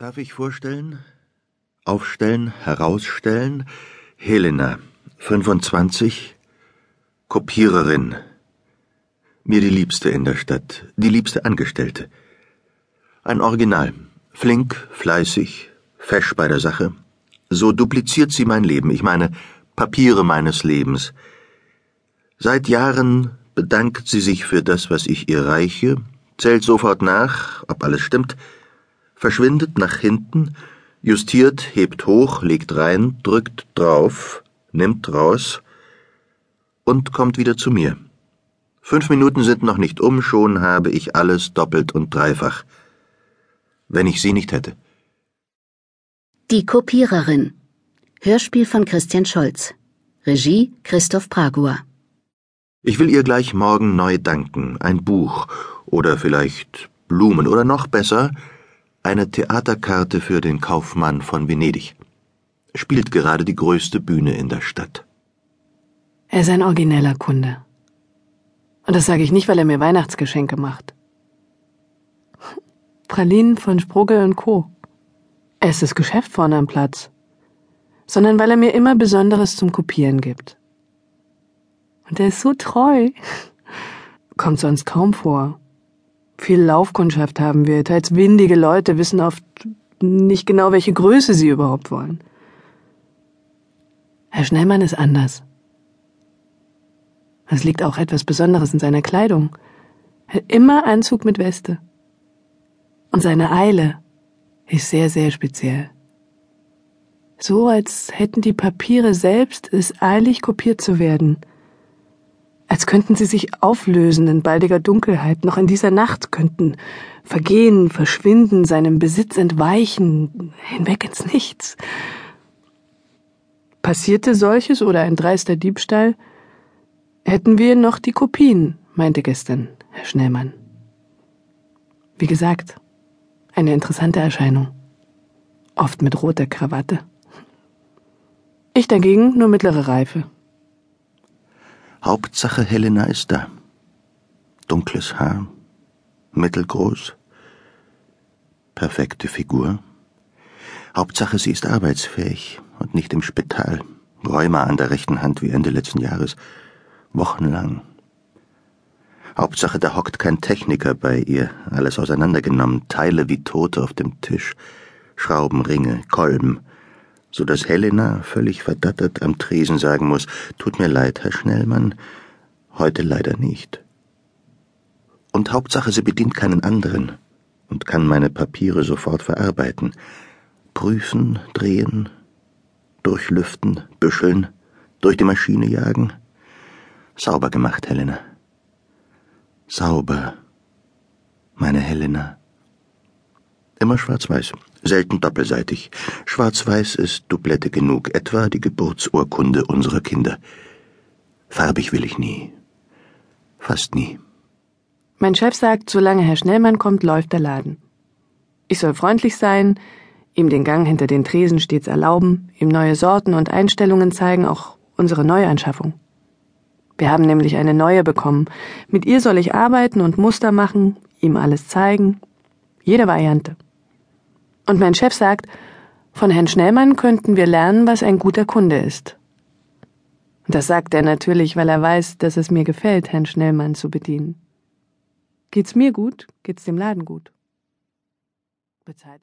Darf ich vorstellen? Aufstellen, herausstellen? Helena, 25, Kopiererin. Mir die Liebste in der Stadt, die liebste Angestellte. Ein Original, flink, fleißig, fesch bei der Sache. So dupliziert sie mein Leben, ich meine Papiere meines Lebens. Seit Jahren bedankt sie sich für das, was ich ihr reiche, zählt sofort nach, ob alles stimmt, verschwindet nach hinten, justiert, hebt hoch, legt rein, drückt drauf, nimmt raus und kommt wieder zu mir. Fünf Minuten sind noch nicht um, schon habe ich alles doppelt und dreifach. Wenn ich sie nicht hätte. Die Kopiererin. Hörspiel von Christian Scholz. Regie Christoph Pragua. Ich will ihr gleich morgen neu danken, ein Buch oder vielleicht Blumen oder noch besser eine Theaterkarte für den Kaufmann von Venedig. Spielt gerade die größte Bühne in der Stadt. Er ist ein origineller Kunde. Und das sage ich nicht, weil er mir Weihnachtsgeschenke macht. Pralinen von Sprugel und Co. Er ist das Geschäft vorne am Platz. Sondern weil er mir immer Besonderes zum Kopieren gibt. Und er ist so treu. Kommt sonst kaum vor. Viel Laufkundschaft haben wir. Teils windige Leute wissen oft nicht genau, welche Größe sie überhaupt wollen. Herr Schnellmann ist anders. Es liegt auch etwas Besonderes in seiner Kleidung. Er hat immer Anzug mit Weste. Und seine Eile ist sehr, sehr speziell. So als hätten die Papiere selbst es eilig kopiert zu werden – als könnten sie sich auflösen in baldiger Dunkelheit, noch in dieser Nacht könnten vergehen, verschwinden, seinem Besitz entweichen, hinweg ins Nichts. Passierte solches oder ein dreister Diebstahl, hätten wir noch die Kopien, meinte gestern Herr Schnellmann. Wie gesagt, eine interessante Erscheinung. Oft mit roter Krawatte. Ich dagegen nur mittlere Reife. Hauptsache Helena ist da. Dunkles Haar, mittelgroß, perfekte Figur. Hauptsache sie ist arbeitsfähig und nicht im Spital. Rheuma an der rechten Hand wie Ende letzten Jahres. Wochenlang. Hauptsache, da hockt kein Techniker bei ihr, alles auseinandergenommen, Teile wie Tote auf dem Tisch, Schrauben, Ringe, Kolben so dass Helena völlig verdattert am Tresen sagen muss, tut mir leid, Herr Schnellmann, heute leider nicht. Und Hauptsache, sie bedient keinen anderen und kann meine Papiere sofort verarbeiten, prüfen, drehen, durchlüften, büscheln, durch die Maschine jagen. Sauber gemacht, Helena. Sauber, meine Helena. Immer schwarz-weiß, selten doppelseitig. Schwarz-weiß ist Doublette genug, etwa die Geburtsurkunde unserer Kinder. Farbig will ich nie. Fast nie. Mein Chef sagt, solange Herr Schnellmann kommt, läuft der Laden. Ich soll freundlich sein, ihm den Gang hinter den Tresen stets erlauben, ihm neue Sorten und Einstellungen zeigen, auch unsere Neuanschaffung. Wir haben nämlich eine neue bekommen. Mit ihr soll ich arbeiten und Muster machen, ihm alles zeigen. Jede Variante. Und mein Chef sagt, von Herrn Schnellmann könnten wir lernen, was ein guter Kunde ist. Das sagt er natürlich, weil er weiß, dass es mir gefällt, Herrn Schnellmann zu bedienen. Geht's mir gut, geht's dem Laden gut. Bezahlt